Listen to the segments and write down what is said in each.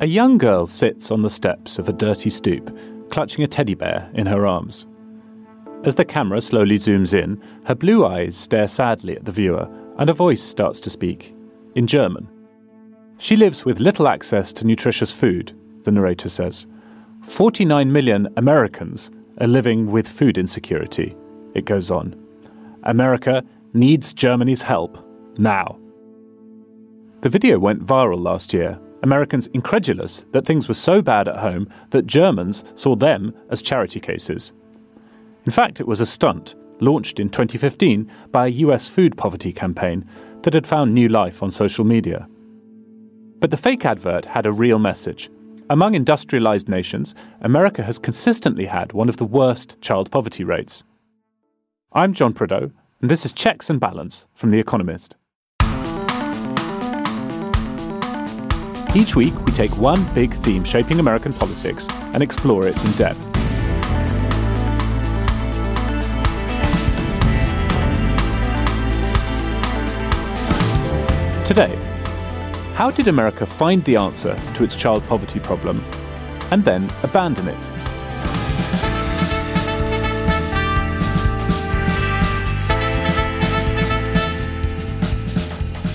A young girl sits on the steps of a dirty stoop, clutching a teddy bear in her arms. As the camera slowly zooms in, her blue eyes stare sadly at the viewer, and a voice starts to speak in German. She lives with little access to nutritious food, the narrator says. 49 million Americans are living with food insecurity, it goes on. America needs Germany's help now. The video went viral last year, Americans incredulous that things were so bad at home that Germans saw them as charity cases. In fact, it was a stunt launched in 2015 by a US food poverty campaign that had found new life on social media. But the fake advert had a real message. Among industrialized nations, America has consistently had one of the worst child poverty rates. I'm John Prideaux, and this is Checks and Balance from The Economist. Each week, we take one big theme shaping American politics and explore it in depth. Today, how did America find the answer to its child poverty problem and then abandon it?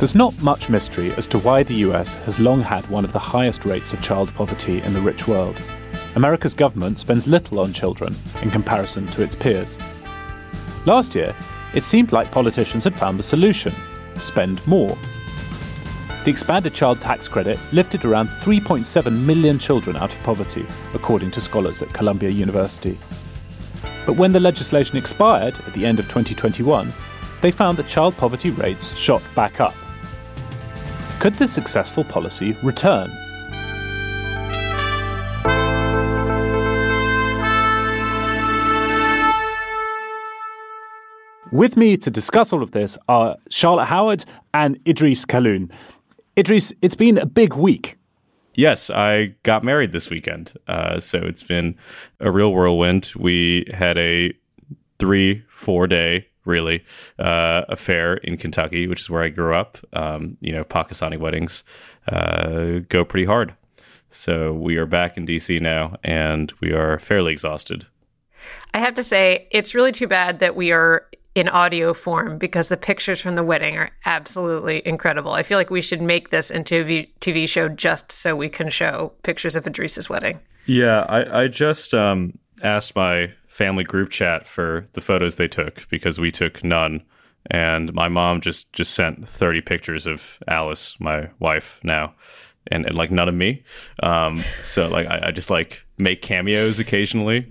There's not much mystery as to why the US has long had one of the highest rates of child poverty in the rich world. America's government spends little on children in comparison to its peers. Last year, it seemed like politicians had found the solution spend more the expanded child tax credit lifted around 3.7 million children out of poverty, according to scholars at Columbia University. But when the legislation expired at the end of 2021, they found that child poverty rates shot back up. Could this successful policy return? With me to discuss all of this are Charlotte Howard and Idrees Kahloon. Idrees, it's been a big week. Yes, I got married this weekend. Uh, so it's been a real whirlwind. We had a three, four day, really, uh, affair in Kentucky, which is where I grew up. Um, you know, Pakistani weddings uh, go pretty hard. So we are back in DC now and we are fairly exhausted. I have to say, it's really too bad that we are in audio form because the pictures from the wedding are absolutely incredible. I feel like we should make this into a TV show just so we can show pictures of Idrees's wedding. Yeah, I, I just um, asked my family group chat for the photos they took because we took none. And my mom just, just sent 30 pictures of Alice, my wife now, and, and like none of me. Um, so like I, I just like make cameos occasionally.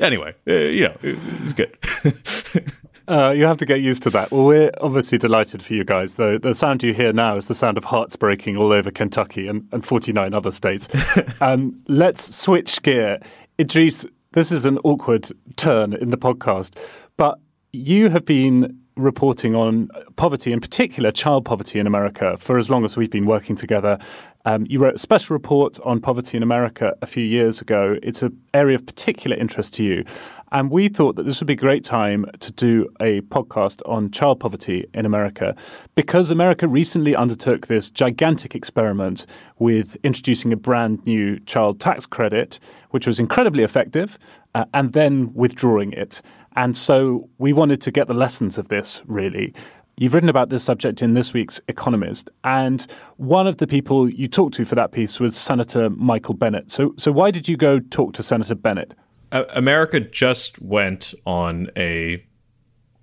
Anyway, uh, you know, it's good. Uh, you have to get used to that. Well, we're obviously delighted for you guys. The, the sound you hear now is the sound of hearts breaking all over Kentucky and, and 49 other states. um, let's switch gear. Idrees, this is an awkward turn in the podcast, but you have been reporting on poverty, in particular child poverty in America, for as long as we've been working together. Um, you wrote a special report on poverty in America a few years ago. It's an area of particular interest to you. And we thought that this would be a great time to do a podcast on child poverty in America because America recently undertook this gigantic experiment with introducing a brand new child tax credit, which was incredibly effective, uh, and then withdrawing it. And so we wanted to get the lessons of this, really. You've written about this subject in this week's Economist, and one of the people you talked to for that piece was Senator Michael Bennet. So, so why did you go talk to Senator Bennet? America just went on a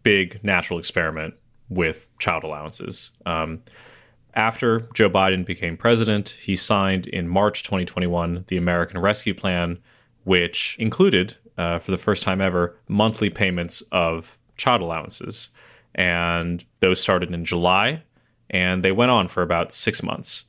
big natural experiment with child allowances. Um, after Joe Biden became president, he signed in March 2021 the American Rescue Plan, which included, uh, for the first time ever, monthly payments of child allowances. And those started in July and they went on for about six months.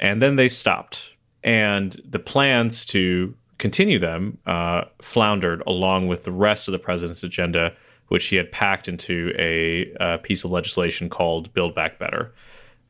And then they stopped. And the plans to continue them uh, floundered along with the rest of the president's agenda, which he had packed into a, a piece of legislation called Build Back Better.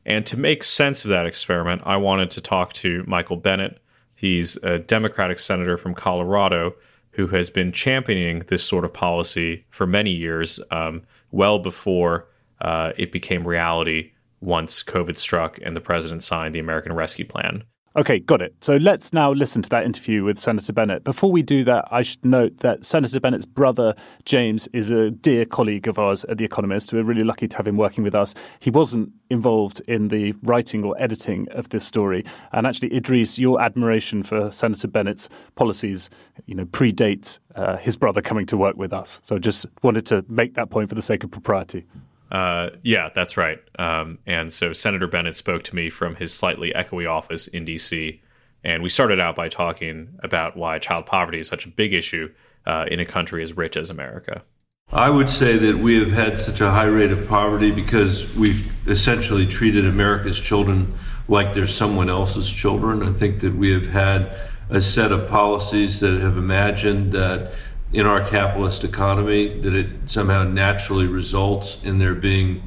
And to make sense of that experiment, I wanted to talk to Michael Bennet. He's a Democratic senator from Colorado who has been championing this sort of policy for many years, um, well before uh, it became reality once COVID struck and the president signed the American Rescue Plan. Okay, got it. So let's now listen to that interview with Senator Bennet. Before we do that, I should note that Senator Bennet's brother, James, is a dear colleague of ours at The Economist. We're really lucky to have him working with us. He wasn't involved in the writing or editing of this story. And actually, Idrees, your admiration for Senator Bennet's policies, you know, predates uh, his brother coming to work with us. So just wanted to make that point for the sake of propriety. Uh, yeah, that's right. Um, and so Senator Bennet spoke to me from his slightly echoey office in D.C. And we started out by talking about why child poverty is such a big issue uh, in a country as rich as America. I would say that we have had such a high rate of poverty because we've essentially treated America's children like they're someone else's children. I think that we have had a set of policies that have imagined that in our capitalist economy that it somehow naturally results in there being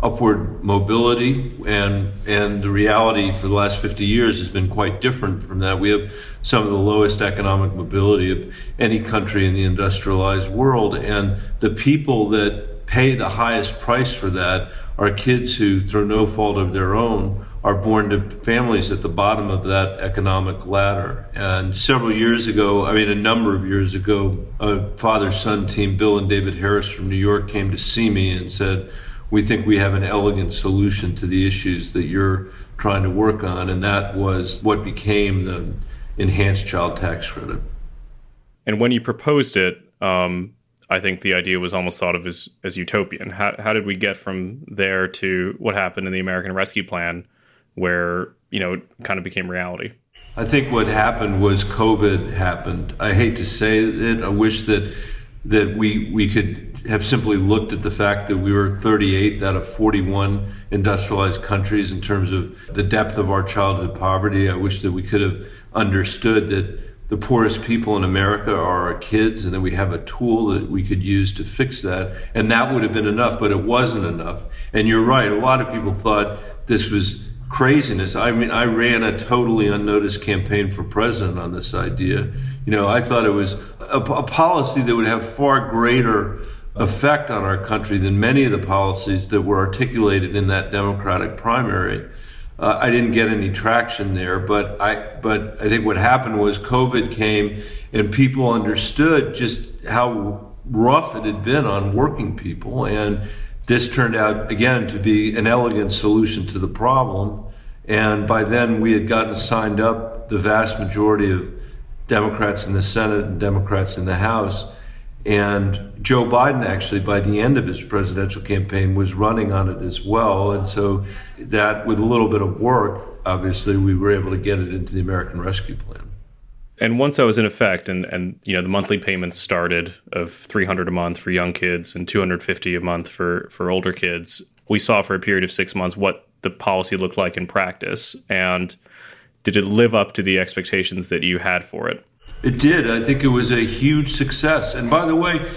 upward mobility. And and the reality for the last 50 years has been quite different from that. We have some of the lowest economic mobility of any country in the industrialized world. And the people that pay the highest price for that are kids who through no fault of their own are born to families at the bottom of that economic ladder. And several years ago, I mean, a number of years ago, a father son team, Bill and David Harris from New York, came to see me and said, We think we have an elegant solution to the issues that you're trying to work on. And that was what became the enhanced child tax credit. And when you proposed it, um, I think the idea was almost thought of as, as utopian. How, how did we get from there to what happened in the American Rescue Plan? Where you know it kind of became reality. I think what happened was COVID happened. I hate to say it. I wish that that we we could have simply looked at the fact that we were 38 out of 41 industrialized countries in terms of the depth of our childhood poverty. I wish that we could have understood that the poorest people in America are our kids, and that we have a tool that we could use to fix that. And that would have been enough, but it wasn't enough. And you're right, a lot of people thought this was craziness. I mean, I ran a totally unnoticed campaign for president on this idea. You know, I thought it was a, a, policy that would have far greater effect on our country than many of the policies that were articulated in that Democratic primary. Uh, I didn't get any traction there, but I but I think what happened was COVID came and people understood just how rough it had been on working people and this turned out, again, to be an elegant solution to the problem. And by then, we had gotten signed up the vast majority of Democrats in the Senate and Democrats in the House. And Joe Biden, actually, by the end of his presidential campaign, was running on it as well. And so, that with a little bit of work, obviously, we were able to get it into the American Rescue Plan and once that was in effect and and you know the monthly payments started of 300 a month for young kids and 250 a month for for older kids we saw for a period of 6 months what the policy looked like in practice and did it live up to the expectations that you had for it? It did. I think it was a huge success. And by the way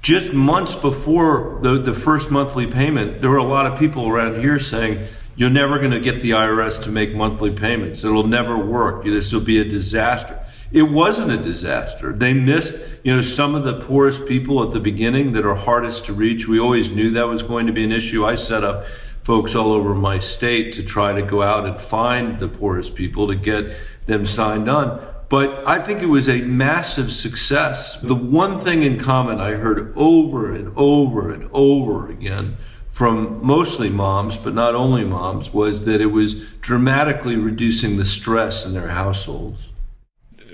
just months before the, the first monthly payment there were a lot of people around here saying you're never going to get the irs to make monthly payments. It'll never work. This will be a disaster it wasn't a disaster. They missed, you know, some of the poorest people at the beginning that are hardest to reach. We always knew that was going to be an issue. I set up folks all over my state to try to go out and find the poorest people to get them signed on. But I think it was a massive success. The one thing in common I heard over and over and over again from mostly moms, but not only moms, was that it was dramatically reducing the stress in their households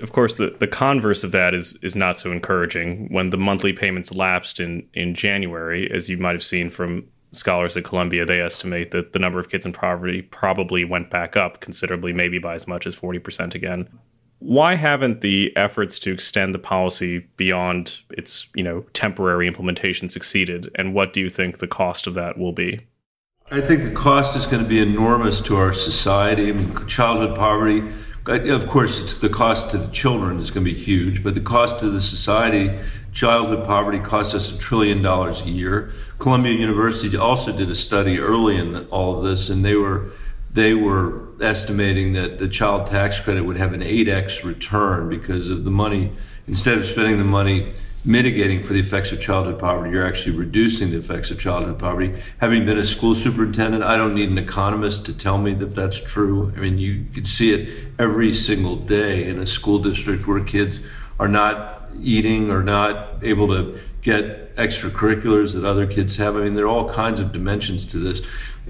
of course, the, the converse of that is is not so encouraging. When the monthly payments lapsed in in January, as you might have seen from scholars at Columbia, they estimate that the number of kids in poverty probably went back up considerably, maybe by as much as forty percent again. why haven't the efforts to extend the policy beyond its you know temporary implementation succeeded and what do you think the cost of that will be i think the cost is going to be enormous to our society I mean, childhood poverty of course the cost to the children is going to be huge but the cost to the society childhood poverty costs us a trillion dollars a year columbia university also did a study early in all of this and they were they were estimating that the child tax credit would have an 8x return because of the money. Instead of spending the money mitigating for the effects of childhood poverty, you're actually reducing the effects of childhood poverty. Having been a school superintendent, I don't need an economist to tell me that that's true. I mean, you can see it every single day in a school district where kids are not eating or not able to get extracurriculars that other kids have. I mean, there are all kinds of dimensions to this.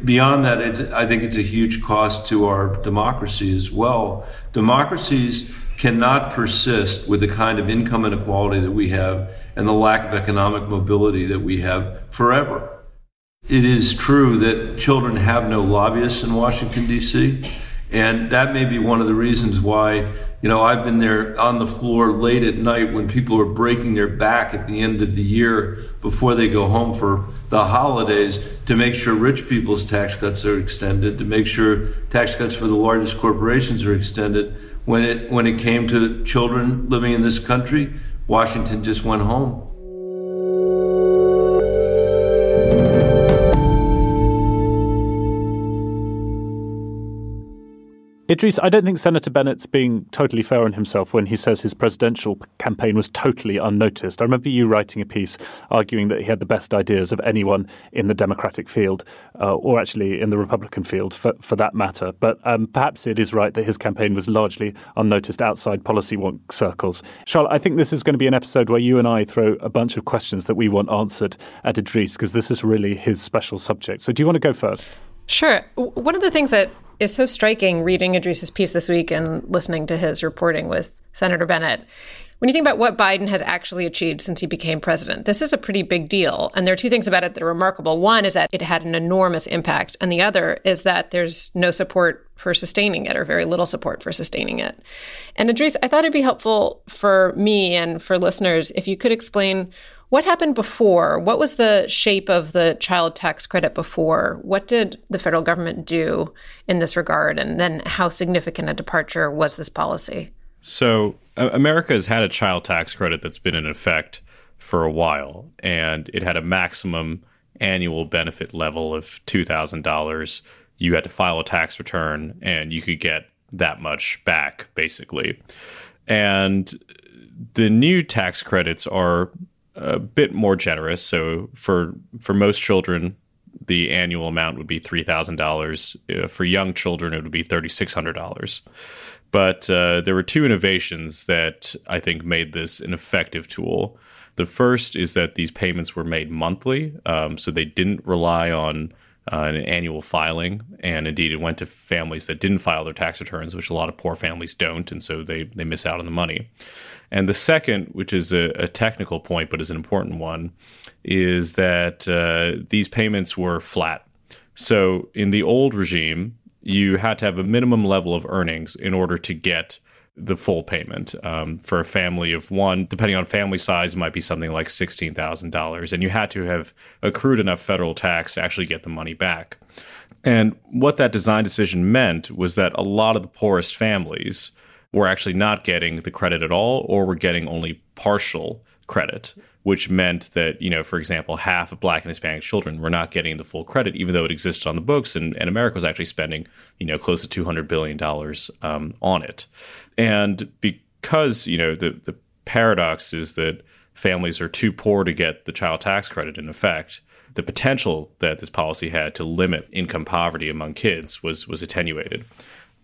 Beyond that, I think it's a huge cost to our democracy as well. Democracies cannot persist with the kind of income inequality that we have and the lack of economic mobility that we have forever. It is true that children have no lobbyists in Washington, D.C., and that may be one of the reasons why you know, I've been there on the floor late at night when people are breaking their back at the end of the year before they go home for the holidays to make sure rich people's tax cuts are extended, to make sure tax cuts for the largest corporations are extended. When it when it came to children living in this country, Washington just went home. Idrees, I don't think Senator Bennet's being totally fair on himself when he says his presidential campaign was totally unnoticed. I remember you writing a piece arguing that he had the best ideas of anyone in the Democratic field, uh, or actually in the Republican field for, for that matter. But um, perhaps it is right that his campaign was largely unnoticed outside policy wonk circles. Charlotte, I think this is going to be an episode where you and I throw a bunch of questions that we want answered at Idrees, because this is really his special subject. So do you want to go first? Sure. One of the things that is so striking reading Idrees's piece this week and listening to his reporting with Senator Bennet. When you think about what Biden has actually achieved since he became president, this is a pretty big deal. And there are two things about it that are remarkable. One is that it had an enormous impact, and the other is that there's no support for sustaining it or very little support for sustaining it. And Idrees, I thought it'd be helpful for me and for listeners if you could explain what happened before? What was the shape of the child tax credit before? What did the federal government do in this regard? And then how significant a departure was this policy? So, America has had a child tax credit that's been in effect for a while, and it had a maximum annual benefit level of $2,000. You had to file a tax return, and you could get that much back, basically. And the new tax credits are a bit more generous. So for for most children, the annual amount would be three thousand uh, dollars. For young children, it would be thirty six hundred dollars. But uh, there were two innovations that I think made this an effective tool. The first is that these payments were made monthly, um, so they didn't rely on uh, an annual filing, and indeed it went to families that didn't file their tax returns, which a lot of poor families don't, and so they they miss out on the money. And the second, which is a, a technical point but is an important one, is that uh, these payments were flat. So in the old regime, you had to have a minimum level of earnings in order to get the full payment. Um, for a family of one, depending on family size, might be something like $16,000. And you had to have accrued enough federal tax to actually get the money back. And what that design decision meant was that a lot of the poorest families were actually not getting the credit at all or were getting only partial credit which meant that you know for example half of black and hispanic children were not getting the full credit even though it existed on the books and, and america was actually spending you know close to 200 billion dollars um, on it and because you know the, the paradox is that families are too poor to get the child tax credit in effect the potential that this policy had to limit income poverty among kids was was attenuated.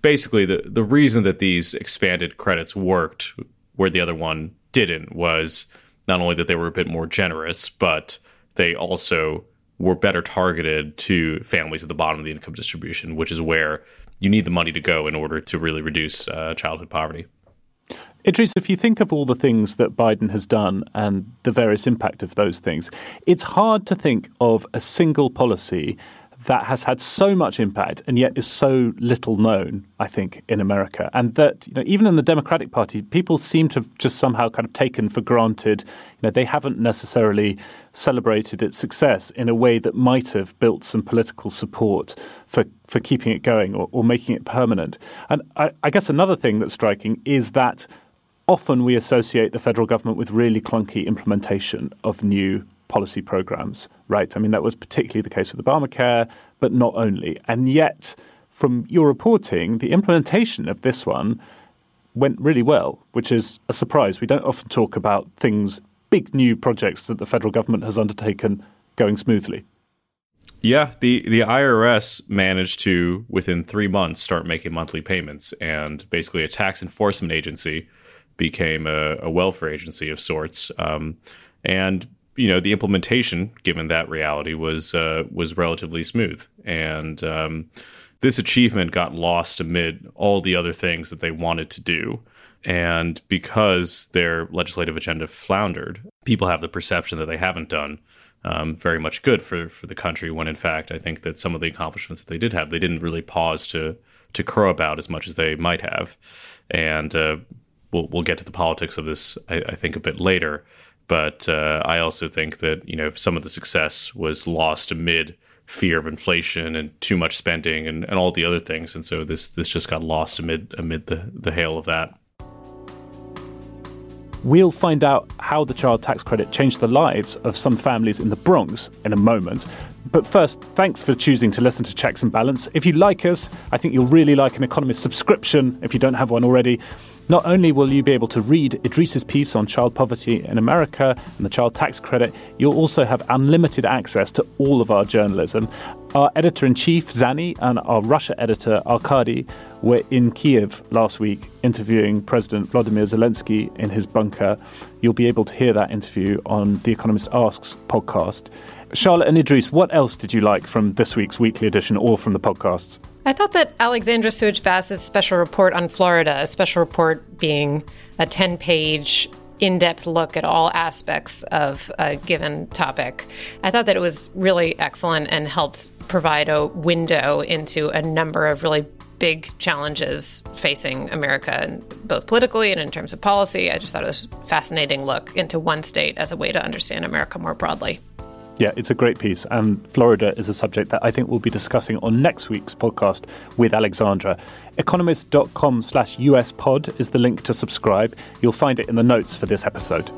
Basically the the reason that these expanded credits worked where the other one didn't was not only that they were a bit more generous, but they also were better targeted to families at the bottom of the income distribution, which is where you need the money to go in order to really reduce uh, childhood poverty. Idrees, if you think of all the things that Biden has done and the various impact of those things, it's hard to think of a single policy that has had so much impact and yet is so little known, I think, in America. And that, you know, even in the Democratic Party, people seem to have just somehow kind of taken for granted, you know, they haven't necessarily celebrated its success in a way that might have built some political support for, for keeping it going or, or making it permanent. And I, I guess another thing that's striking is that often we associate the federal government with really clunky implementation of new policy programs, right? I mean, that was particularly the case with Obamacare, but not only. And yet, from your reporting, the implementation of this one went really well, which is a surprise. We don't often talk about things, big new projects that the federal government has undertaken going smoothly. Yeah, the, the IRS managed to, within three months, start making monthly payments. And basically, a tax enforcement agency became a, a welfare agency of sorts. Um, and you know the implementation, given that reality, was uh, was relatively smooth, and um, this achievement got lost amid all the other things that they wanted to do. And because their legislative agenda floundered, people have the perception that they haven't done um, very much good for, for the country. When in fact, I think that some of the accomplishments that they did have, they didn't really pause to to crow about as much as they might have. And uh, we'll we'll get to the politics of this, I, I think, a bit later. But uh, I also think that you know some of the success was lost amid fear of inflation and too much spending and, and all the other things, and so this this just got lost amid amid the, the hail of that. We'll find out how the child tax credit changed the lives of some families in the Bronx in a moment. But first, thanks for choosing to listen to Checks and Balance. If you like us, I think you'll really like an Economist subscription if you don't have one already. Not only will you be able to read Idrees's piece on child poverty in America and the child tax credit, you'll also have unlimited access to all of our journalism. Our editor in chief, Zanny, and our Russia editor, Arkady, were in Kiev last week interviewing President Vladimir Zelensky in his bunker. You'll be able to hear that interview on the Economist Asks podcast. Charlotte and Idrees, what else did you like from this week's weekly edition or from the podcasts? I thought that Alexandra Suich Bass's special report on Florida, a special report being a 10 page in depth look at all aspects of a given topic. I thought that it was really excellent and helps provide a window into a number of really big challenges facing America, both politically and in terms of policy. I just thought it was a fascinating look into one state as a way to understand America more broadly. Yeah, it's a great piece. And Florida is a subject that I think we'll be discussing on next week's podcast with Alexandra. Economist.com slash US pod is the link to subscribe. You'll find it in the notes for this episode.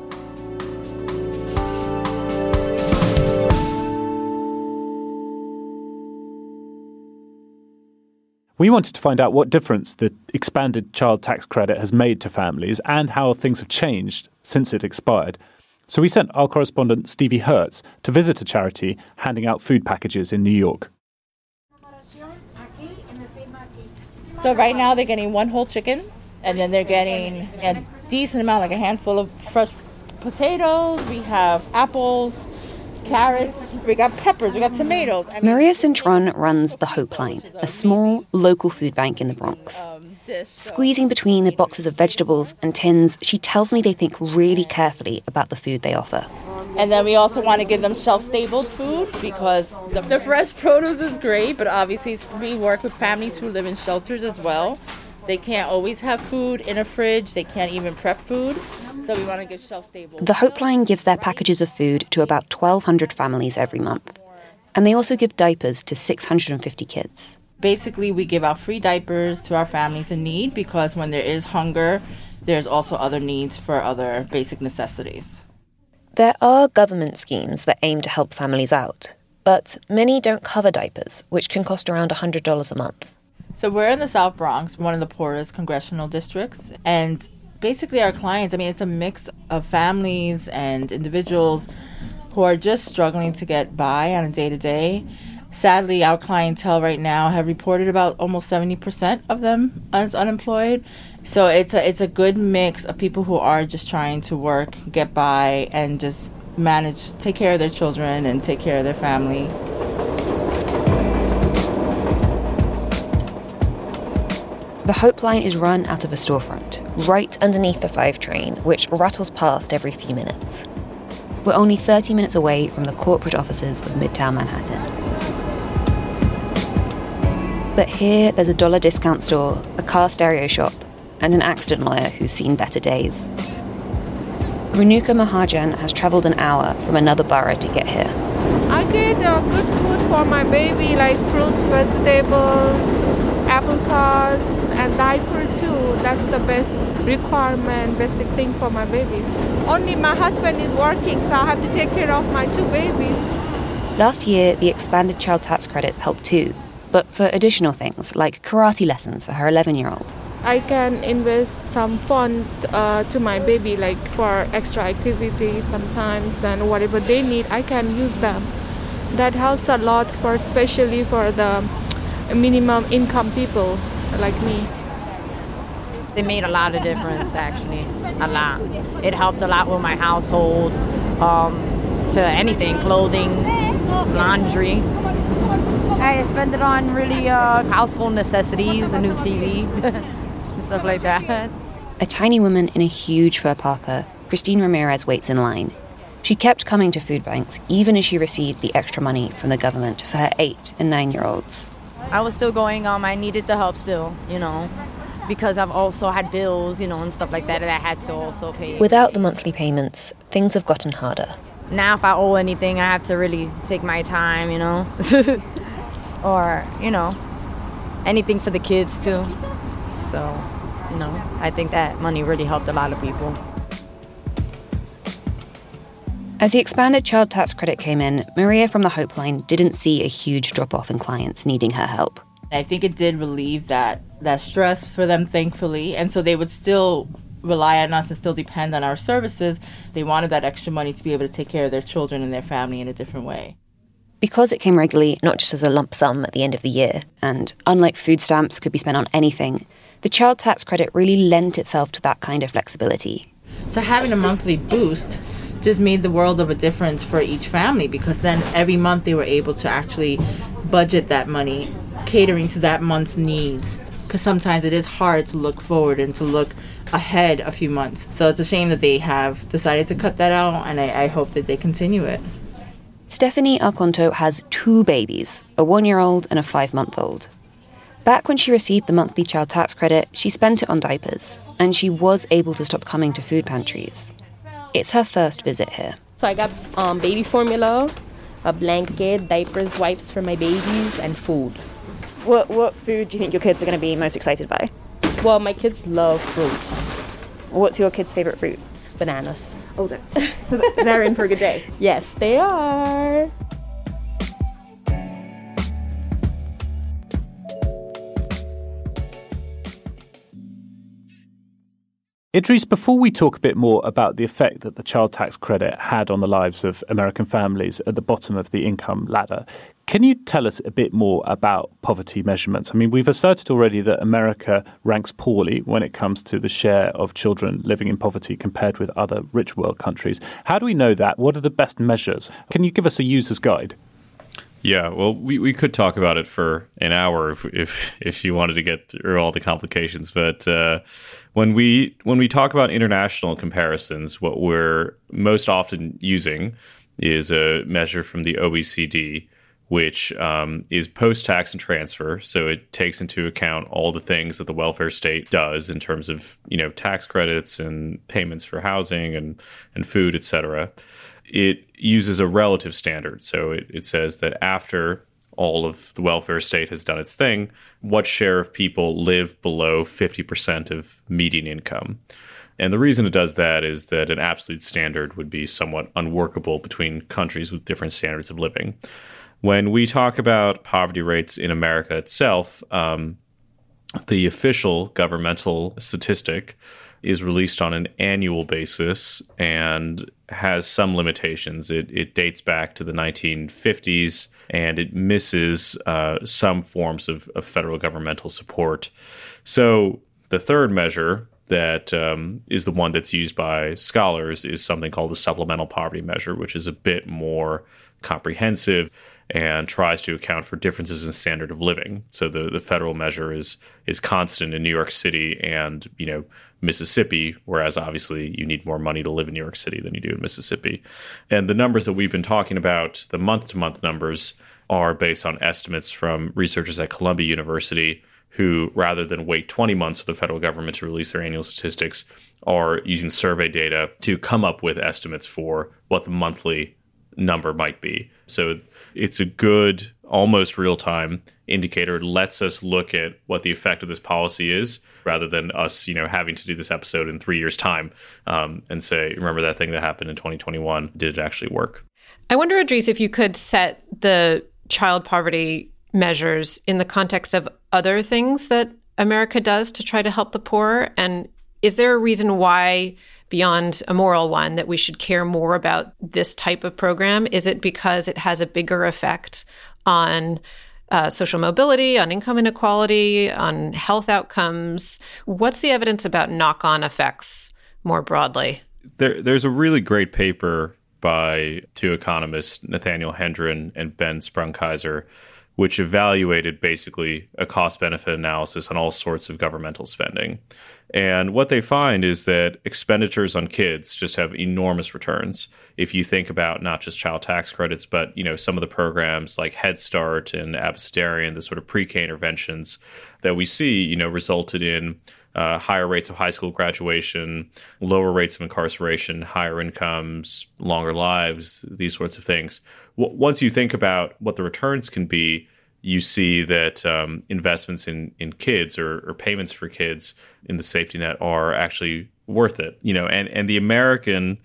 We wanted to find out what difference the expanded child tax credit has made to families and how things have changed since it expired. So we sent our correspondent Stevie Hertz to visit a charity handing out food packages in New York. So right now they're getting one whole chicken, and then they're getting a decent amount, like a handful of fresh potatoes. We have apples, carrots. We got peppers. We got tomatoes. I mean, Maria Cintron runs the Hope Line, a small local food bank in the Bronx. Squeezing between the boxes of vegetables and tins, she tells me they think really carefully about the food they offer. And then we also want to give them shelf stable food because the, the fresh produce is great, but obviously we work with families who live in shelters as well. They can't always have food in a fridge, they can't even prep food. So we want to give shelf stable. The Hope Line gives their packages of food to about 1,200 families every month. And they also give diapers to 650 kids. Basically, we give out free diapers to our families in need because when there is hunger, there's also other needs for other basic necessities. There are government schemes that aim to help families out, but many don't cover diapers, which can cost around $100 a month. So we're in the South Bronx, one of the poorest congressional districts, and basically our clients, I mean, it's a mix of families and individuals who are just struggling to get by on a day to day Sadly, our clientele right now have reported about almost 70% of them as unemployed. So it's a it's a good mix of people who are just trying to work, get by and just manage take care of their children and take care of their family. The Hope Line is run out of a storefront, right underneath the 5 train, which rattles past every few minutes. We're only 30 minutes away from the corporate offices of Midtown Manhattan. But here, there's a dollar discount store, a car stereo shop, and an accident lawyer who's seen better days. Renuka Mahajan has travelled an hour from another borough to get here. I get uh, good food for my baby, like fruits, vegetables, applesauce, and diaper too. That's the best requirement, basic thing for my babies. Only my husband is working, so I have to take care of my two babies. Last year, the expanded child tax credit helped too, but for additional things like karate lessons for her 11 year old. I can invest some fund uh, to my baby, like for extra activities sometimes, and whatever they need, I can use them. That helps a lot for, especially for the minimum income people like me. They made a lot of difference, actually, a lot. It helped a lot with my household, um, to anything, clothing, laundry. I spend it on really uh, household necessities, a new TV. stuff like that. A tiny woman in a huge fur parka, Christine Ramirez waits in line. She kept coming to food banks even as she received the extra money from the government for her eight and nine year olds. I was still going, um, I needed the help still, you know, because I've also had bills, you know, and stuff like that that I had to also pay. Without the monthly payments, things have gotten harder. Now, if I owe anything, I have to really take my time, you know, or, you know, anything for the kids too. So you know, I think that money really helped a lot of people. As the expanded child tax credit came in, Maria from the Hope Line didn't see a huge drop off in clients needing her help. I think it did relieve that that stress for them, thankfully, and so they would still rely on us and still depend on our services. They wanted that extra money to be able to take care of their children and their family in a different way. Because it came regularly, not just as a lump sum at the end of the year, and unlike food stamps could be spent on anything, the child tax credit really lent itself to that kind of flexibility. So having a monthly boost just made the world of a difference for each family because then every month they were able to actually budget that money catering to that month's needs because sometimes it is hard to look forward and to look ahead a few months so it's a shame that they have decided to cut that out and i, I hope that they continue it stephanie arconto has two babies a one-year-old and a five-month-old Back when she received the monthly child tax credit, she spent it on diapers, and she was able to stop coming to food pantries. It's her first visit here. So I got um, baby formula, a blanket, diapers, wipes for my babies, and food. What, what food do you think your kids are going to be most excited by? Well, my kids love fruits. What's your kids' favorite fruit? Bananas. Oh, so they're in for a good day. Yes, they are. Idrees, before we talk a bit more about the effect that the child tax credit had on the lives of American families at the bottom of the income ladder, can you tell us a bit more about poverty measurements? I mean, we've asserted already that America ranks poorly when it comes to the share of children living in poverty compared with other rich world countries. How do we know that? What are the best measures? Can you give us a user's guide? Yeah, well, we, we could talk about it for an hour if if if you wanted to get through all the complications. But uh, when we when we talk about international comparisons, what we're most often using is a measure from the OECD, which um, is post tax and transfer. So it takes into account all the things that the welfare state does in terms of you know tax credits and payments for housing and and food, etc. it uses a relative standard. So it, it says that after all of the welfare state has done its thing, what share of people live below 50% of median income? And the reason it does that is that an absolute standard would be somewhat unworkable between countries with different standards of living. When we talk about poverty rates in America itself, um, the official governmental statistic is released on an annual basis and has some limitations. It, it dates back to the 1950s and it misses uh, some forms of, of, federal governmental support. So, the third measure that um, is the one that's used by scholars is something called the supplemental poverty measure, which is a bit more comprehensive and tries to account for differences in standard of living. So the, the federal measure is is constant in New York City and you know Mississippi, whereas obviously you need more money to live in New York City than you do in Mississippi. And the numbers that we've been talking about, the month to month numbers, are based on estimates from researchers at Columbia University who, rather than wait 20 months for the federal government to release their annual statistics, are using survey data to come up with estimates for what the monthly number might be. So it's a good, almost real time indicator. It lets us look at what the effect of this policy is rather than us, you know, having to do this episode in three years' time um, and say, remember that thing that happened in 2021? Did it actually work? I wonder, Idrees, if you could set the child poverty measures in the context of other things that America does to try to help the poor? And is there a reason why, beyond a moral one, that we should care more about this type of program? Is it because it has a bigger effect on uh, social mobility, on income inequality, on health outcomes? What's the evidence about knock on effects more broadly? There, there's a really great paper by two economists, Nathaniel Hendren and Ben Sprung-Keyser, which evaluated basically a cost benefit analysis on all sorts of governmental spending. And what they find is that expenditures on kids just have enormous returns. If you think about not just child tax credits, but you know some of the programs like Head Start and Abecedarian, the sort of pre-K interventions that we see, you know, resulted in uh, higher rates of high school graduation, lower rates of incarceration, higher incomes, longer lives, these sorts of things. W- once you think about what the returns can be, you see that um, investments in in kids or, or, payments for kids in the safety net are actually worth it. You know, and and the American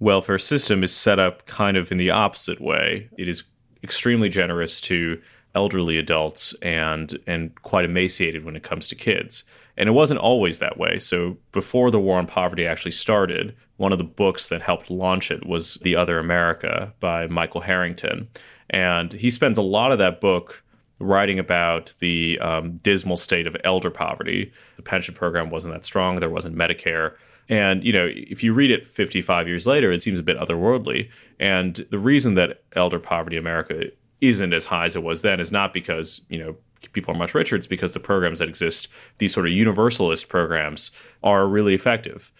welfare system is set up kind of in the opposite way. It is extremely generous to elderly adults and and quite emaciated when it comes to kids. And it wasn't always that way. So before the war on poverty actually started, one of the books that helped launch it was The Other America by Michael Harrington. And he spends a lot of that book writing about the um, dismal state of elder poverty. The pension program wasn't that strong, there wasn't Medicare. And, you know, if you read it 55 years later, it seems a bit otherworldly. And the reason that elder poverty in America isn't as high as it was then is not because, you know, people are much richer. It's because the programs that exist, these sort of universalist programs, are really effective.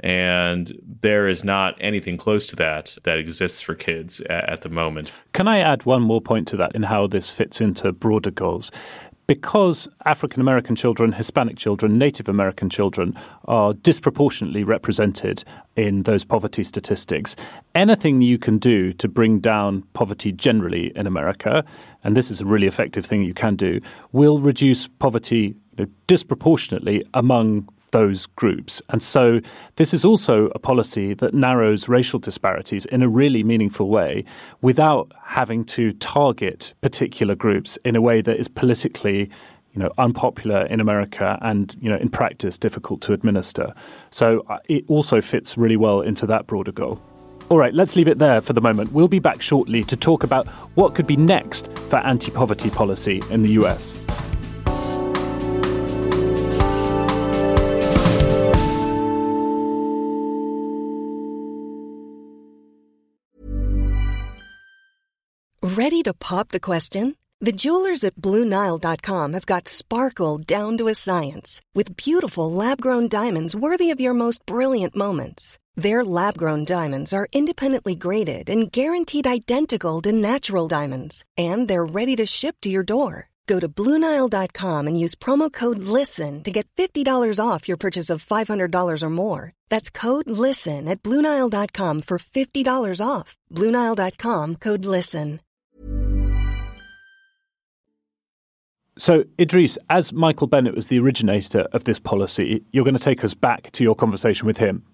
And there is not anything close to that that exists for kids at, at the moment. Can I add one more point to that in how this fits into broader goals? because African American children, Hispanic children, Native American children are disproportionately represented in those poverty statistics, anything you can do to bring down poverty generally in America, and this is a really effective thing you can do, will reduce poverty you know, disproportionately among those groups. And so this is also a policy that narrows racial disparities in a really meaningful way without having to target particular groups in a way that is politically you know, unpopular in America and, you know, in practice difficult to administer. So uh, it also fits really well into that broader goal. All right, let's leave it there for the moment. We'll be back shortly to talk about what could be next for anti poverty policy in the US. Ready to pop the question? The jewelers at BlueNile.com have got sparkle down to a science with beautiful lab grown diamonds worthy of your most brilliant moments. Their lab grown diamonds are independently graded and guaranteed identical to natural diamonds, and they're ready to ship to your door. Go to Bluenile.com and use promo code LISTEN to get $50 off your purchase of $500 or more. That's code LISTEN at Bluenile.com for $50 off. Bluenile.com code LISTEN. So, Idrees, as Michael Bennet was the originator of this policy, you're going to take us back to your conversation with him.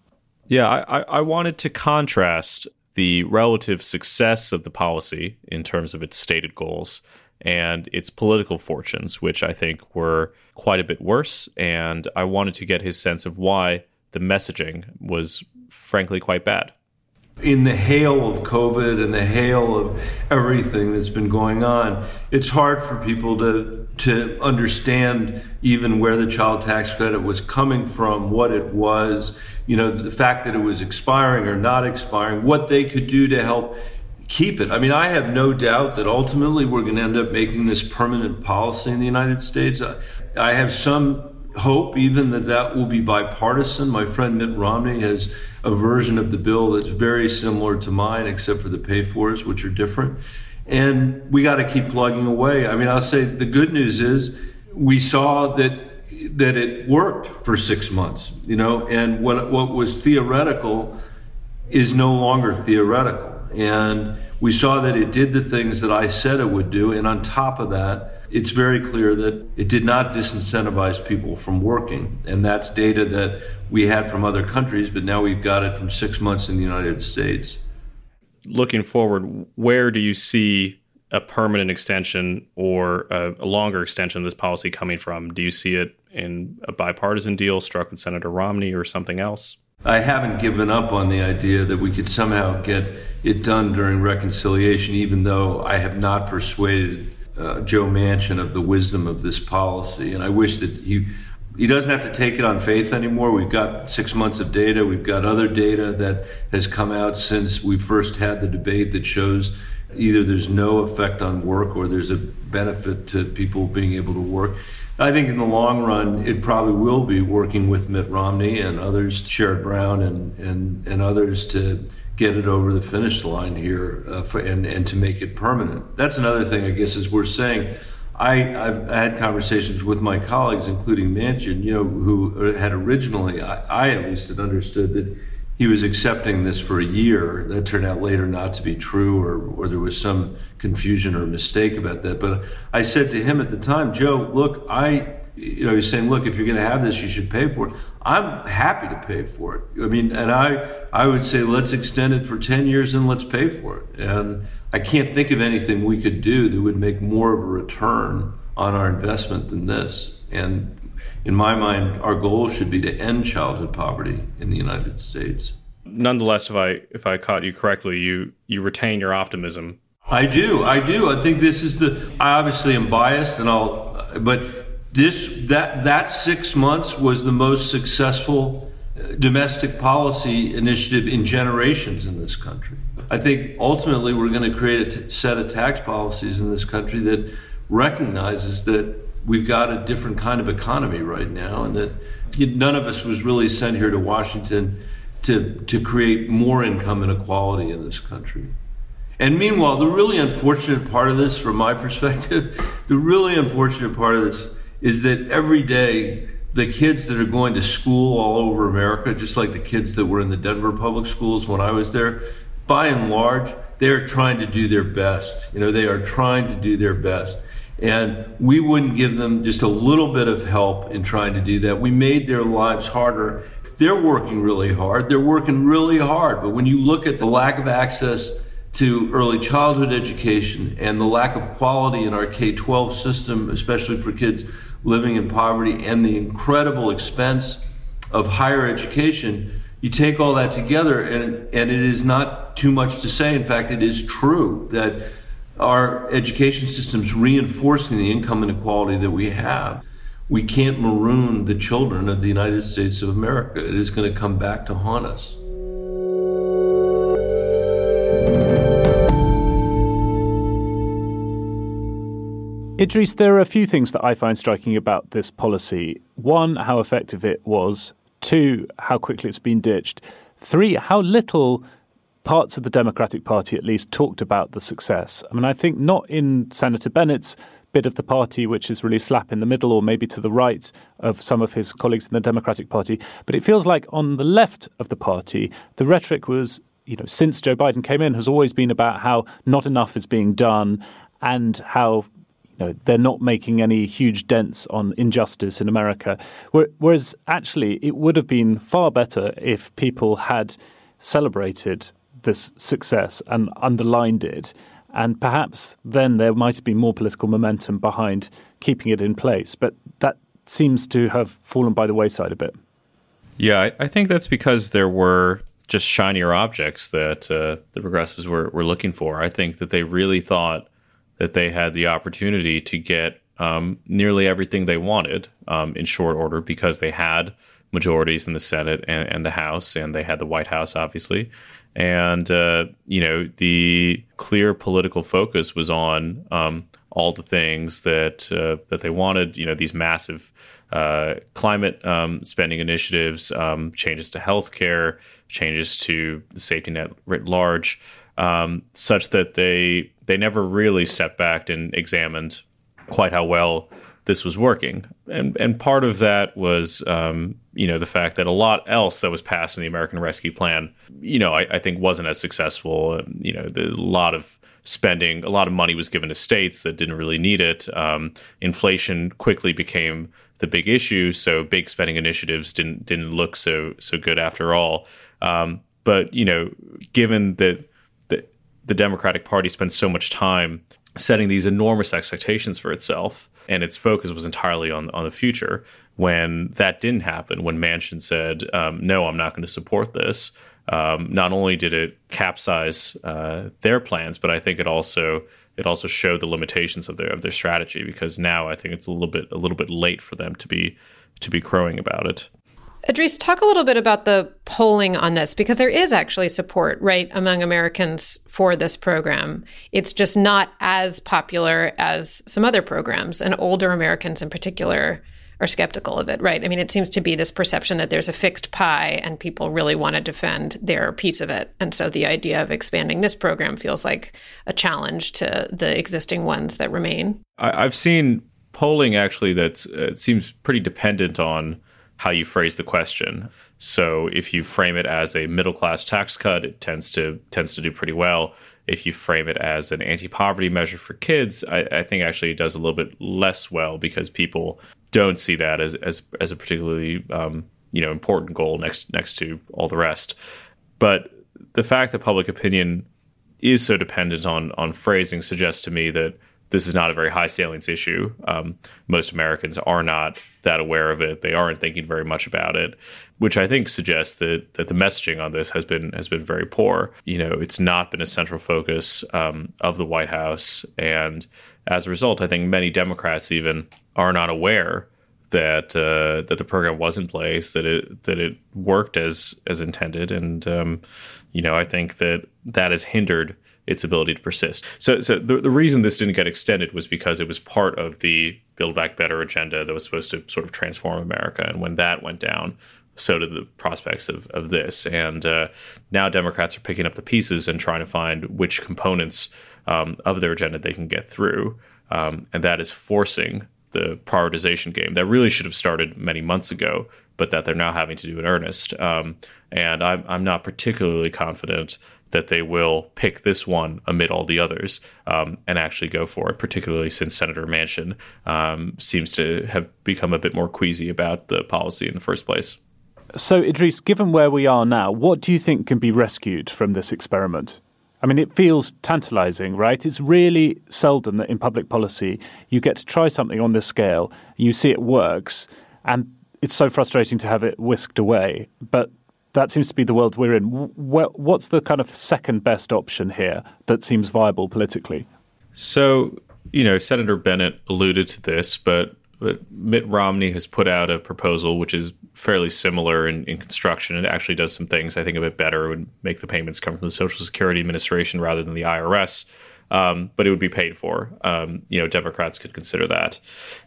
Yeah, I, I wanted to contrast the relative success of the policy in terms of its stated goals and its political fortunes, which I think were quite a bit worse. And I wanted to get his sense of why the messaging was frankly quite bad in the hail of COVID and the hail of everything that's been going on, it's hard for people to to understand even where the child tax credit was coming from, what it was, you know, the fact that it was expiring or not expiring, what they could do to help keep it. I mean, I have no doubt that ultimately we're going to end up making this permanent policy in the United States. I have some hope even that that will be bipartisan. My friend Mitt Romney has a version of the bill that's very similar to mine, except for the pay fors, which are different. And we got to keep plugging away. I mean, I'll say the good news is we saw that that it worked for six months, you know, and what what was theoretical is no longer theoretical, and we saw that it did the things that I said it would do, and on top of that, it's very clear that it did not disincentivize people from working, and that's data that we had from other countries, but now we've got it from six months in the United States. Looking forward, where do you see a permanent extension or a, a, longer extension of this policy coming from? Do you see it in a bipartisan deal struck with Senator Romney or something else? I haven't given up on the idea that we could somehow get it done during reconciliation, even though I have not persuaded uh, Joe Manchin of the wisdom of this policy. And I wish that he he doesn't have to take it on faith anymore. We've got six months of data. We've got other data that has come out since we first had the debate that shows either there's no effect on work or there's a benefit to people being able to work. I think in the long run, it probably will be working with Mitt Romney and others, Sherrod Brown and, and, and others to get it over the finish line here uh, for, and, and to make it permanent. That's another thing, I guess, is we're saying. I, have had conversations with my colleagues, including Manchin, you know, who had originally, I, I at least had understood that he was accepting this for a year. That turned out later not to be true, or, or there was some confusion or mistake about that. But I said to him at the time, Joe, look, I, you know, he's saying, look, if you're going to have this, you should pay for it. I'm happy to pay for it. I mean, and I, I would say, let's extend it for 10 years and let's pay for it. And I can't think of anything we could do that would make more of a return on our investment than this. And in my mind, our goal should be to end childhood poverty in the United States. Nonetheless, if I if I caught you correctly, you you retain your optimism. I do, I do. I think this is the. I obviously am biased, and I'll. But this that that six months was the most successful uh, domestic policy initiative in generations in this country. I think ultimately we're going to create a t- set of tax policies in this country that recognizes that we've got a different kind of economy right now, and that none of us was really sent here to Washington to to create more income inequality in this country. And meanwhile, the really unfortunate part of this, from my perspective, the really unfortunate part of this is that every day the kids that are going to school all over America, just like the kids that were in the Denver public schools when I was there, by and large, they're trying to do their best. You know, they are trying to do their best. And we wouldn't give them just a little bit of help in trying to do that. We made their lives harder. They're working really hard. They're working really hard. But when you look at the lack of access to early childhood education and the lack of quality in our K 12 system, especially for kids living in poverty, and the incredible expense of higher education, you take all that together, and, and it is not too much to say. In fact, it is true that our education system's reinforcing the income inequality that we have. We can't maroon the children of the United States of America. It is going to come back to haunt us. Idrees, there are a few things that I find striking about this policy. One, how effective it was. Two, how quickly it's been ditched. Three, how little parts of the Democratic Party at least talked about the success. I mean, I think not in Senator Bennet's bit of the party, which is really slap in the middle or maybe to the right of some of his colleagues in the Democratic Party, but it feels like on the left of the party, the rhetoric was. You know, since Joe Biden came in, has always been about how not enough is being done and how know, they're not making any huge dents on injustice in America. Whereas actually, it would have been far better if people had celebrated this success and underlined it. And perhaps then there might have been more political momentum behind keeping it in place. But that seems to have fallen by the wayside a bit. Yeah, I, think that's because there were just shinier objects that uh, the progressives were, were looking for. I think that they really thought that they had the opportunity to get um, nearly everything they wanted um, in short order because they had majorities in the Senate and, and, the House, and they had the White House, obviously and uh, you know the clear political focus was on um, all the things that uh, that they wanted. You know these massive uh, climate um, spending initiatives, um, changes to healthcare, changes to the safety net writ large. Um, such that they they never really stepped back and examined quite how well this was working. And and part of that was um, you know the fact that a lot else that was passed in the American Rescue Plan, you know, I, I think wasn't as successful. You know, the, a lot of spending, a lot of money was given to states that didn't really need it. Um, inflation quickly became the big issue, so big spending initiatives didn't didn't look so so good after all. Um, but you know, given that the Democratic Party spent so much time setting these enormous expectations for itself, and its focus was entirely on on the future. When that didn't happen, when Manchin said, um, "No, I'm not going to support this," um, not only did it capsize uh, their plans, but I think it also it also showed the limitations of their of their strategy because now I think it's a little bit a little bit late for them to be to be crowing about it. Idrees, talk a little bit about the polling on this because there is actually support, right, among Americans for this program. It's just not as popular as some other programs, and older Americans in particular are skeptical of it, right? I mean, it seems to be this perception that there's a fixed pie and people really want to defend their piece of it. And so the idea of expanding this program feels like a challenge to the existing ones that remain. I, have seen polling actually that uh, seems pretty dependent on how you phrase the question. So if you frame it as a middle class tax cut, it tends to tends to do pretty well. If you frame it as an anti poverty measure for kids, I, I, think actually it does a little bit less well because people don't see that as as, as a particularly um, you know important goal next next to all the rest. But the fact that public opinion is so dependent on on phrasing suggests to me that this is not a very high salience issue. Um, most Americans are not that aware of it. They aren't thinking very much about it, which I think suggests that that the messaging on this has been has been very poor. You know, it's not been a central focus um, of the White House, and as a result, I think many Democrats even are not aware that uh, that the program was in place, that it that it worked as as intended, and um, you know, I think that that has hindered its ability to persist. So, so the, the reason this didn't get extended was because it was part of the Build Back Better agenda that was supposed to sort of transform America. And when that went down, so did the prospects of, of this. And uh, now Democrats are picking up the pieces and trying to find which components um, of their agenda they can get through. Um, and that is forcing the prioritization game that really should have started many months ago, but that they're now having to do in earnest. Um, and I'm, I'm not particularly confident that they will pick this one amid all the others um, and actually go for it, particularly since Senator Manchin um, seems to have become a bit more queasy about the policy in the first place. So, Idrees, given where we are now, what do you think can be rescued from this experiment? I mean, it feels tantalizing, right? It's really seldom that in public policy you get to try something on this scale, you see it works, and it's so frustrating to have it whisked away. But that seems to be the world we're in. What's the kind of second best option here that seems viable politically? So, you know, Senator Bennet alluded to this, but, but Mitt Romney has put out a proposal which is fairly similar in, in construction. It actually does some things I think a bit better. It would make the payments come from the Social Security Administration rather than the IRS um, but it would be paid for. Um, you know, Democrats could consider that.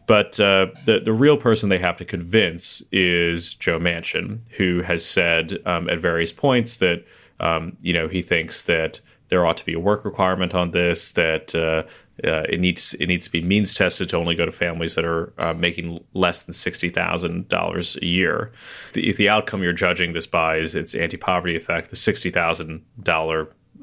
But uh, the the real person they have to convince is Joe Manchin, who has said um, at various points that um, you know he thinks that there ought to be a work requirement on this that. Uh, uh, it needs it needs to be means tested to only go to families that are uh, making less than sixty thousand dollars a year. If the outcome you're judging this by is its anti poverty effect, the sixty thousand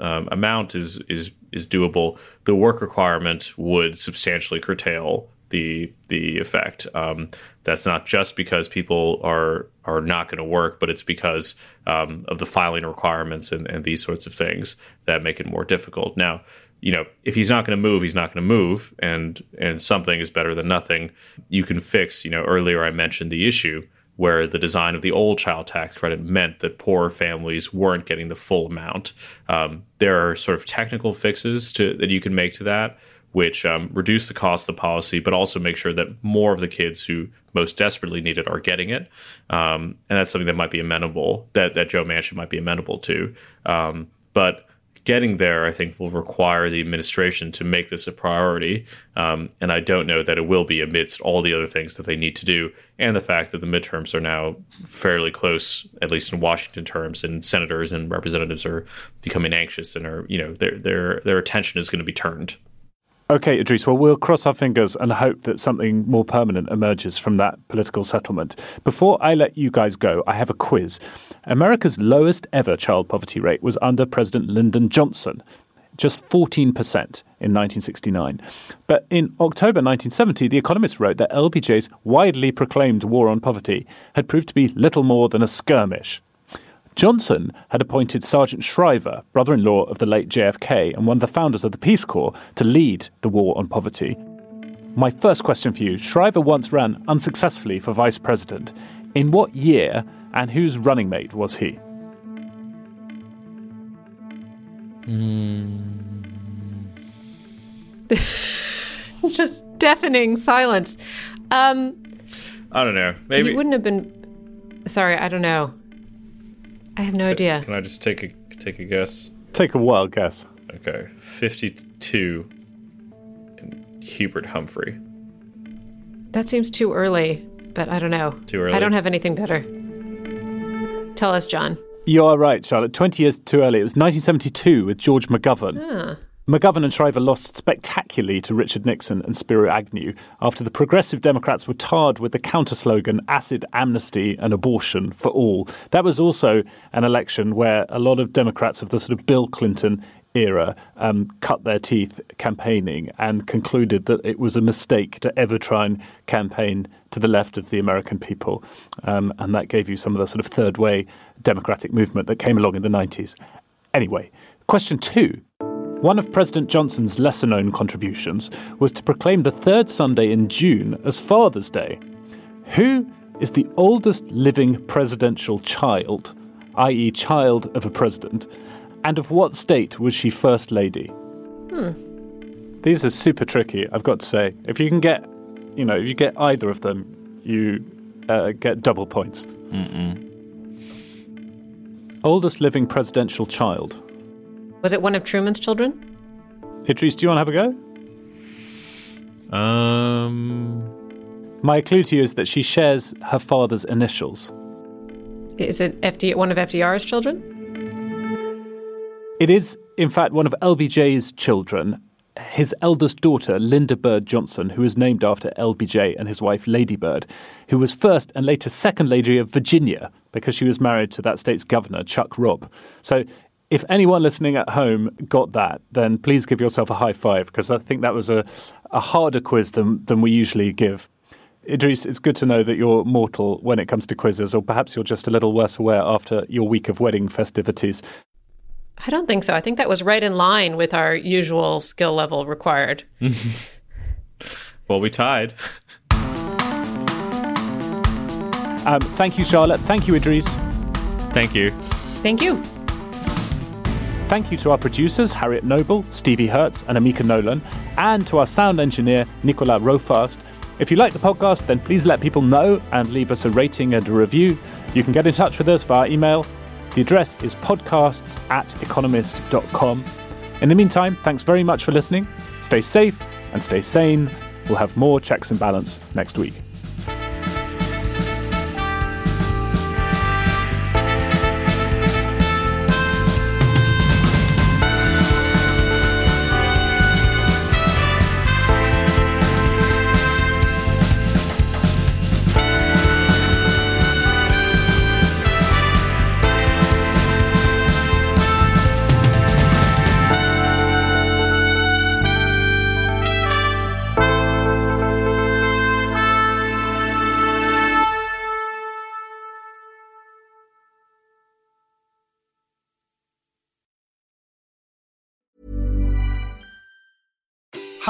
um, amount is is is doable, the work requirement would substantially curtail the the effect. Um, that's not just because people are are not going to work, but it's because um, of the filing requirements and, and these sorts of things that make it more difficult. Now, you know, if he's not going to move, he's not going to move, and and something is better than nothing. You can fix. You know, earlier I mentioned the issue where the design of the old child tax credit meant that poor families weren't getting the full amount. Um, there are sort of technical fixes to, that you can make to that, which um, reduce the cost of the policy, but also make sure that more of the kids who most desperately need it are getting it. Um, and that's something that might be amenable, that, that Joe Manchin might be amenable to. Um, but getting there, I think, will require the administration to make this a priority. Um, and I don't know that it will be amidst all the other things that they need to do, and the fact that the midterms are now fairly close, at least in Washington terms, and senators and representatives are becoming anxious and are, you know, their their their attention is going to be turned. Okay, Idrees, well, we'll cross our fingers and hope that something more permanent emerges from that political settlement. Before I let you guys go, I have a quiz. America's lowest ever child poverty rate was under President Lyndon Johnson, just 14% in 1969. But in October 1970, The Economist wrote that LBJ's widely proclaimed war on poverty had proved to be little more than a skirmish. Johnson had appointed Sargent Shriver, brother in law of the late JFK and one of the founders of the Peace Corps, to lead the war on poverty. My first question for you Shriver once ran unsuccessfully for vice president. In what year and whose running mate was he? Just deafening silence. Um, I don't know. Maybe he wouldn't have been. Sorry, I don't know. I have no idea. Can I just take a take a guess? Take a wild guess. Okay, fifty-two. And Hubert Humphrey. That seems too early, but I don't know. Too early? I don't have anything better. Tell us, John. You are right, Charlotte. 20 years too early. It was 1972 with George McGovern. Ah. McGovern and Shriver lost spectacularly to Richard Nixon and Spiro Agnew after the Progressive Democrats were tarred with the counter slogan acid amnesty and abortion for all. That was also an election where a lot of Democrats of the sort of Bill Clinton era um, cut their teeth campaigning and concluded that it was a mistake to ever try and campaign to the left of the American people. Um, and that gave you some of the sort of third way democratic movement that came along in the 90s. Anyway, question two. One of President Johnson's lesser known contributions was to proclaim the third Sunday in June as Father's Day. Who is the oldest living presidential child, i.e., child of a president, and of what state was she First Lady? Hmm. These are super tricky, I've got to say. If you can get, you know, if you get either of them, you uh, get double points. Mm-mm. Oldest living presidential child. Was it one of Truman's children? Idrees, do you want to have a go? Um, My clue to you is that she shares her father's initials. Is it FD, one of FDR's children? It is, in fact, one of LBJ's children, his eldest daughter, Lynda Bird Johnson, who is named after LBJ and his wife, Lady Bird, who was first and later second lady of Virginia because she was married to that state's governor, Chuck Robb. So if anyone listening at home got that, then please give yourself a high five because I think that was a, a harder quiz than, than we usually give. Idrees, it's good to know that you're mortal when it comes to quizzes, or perhaps you're just a little worse for wear after your week of wedding festivities. I don't think so. I think that was right in line with our usual skill level required. well, we tied. Um, thank you, Charlotte. Thank you, Idrees. Thank you. Thank you. Thank you to our producers, Harriet Noble, Stevie Hertz, and Amika Nolan, and to our sound engineer, Nicola Rofast. If you like the podcast, then please let people know and leave us a rating and a review. You can get in touch with us via email. The address is podcasts at economist.com. In the meantime, thanks very much for listening. Stay safe and stay sane. We'll have more checks and balance next week.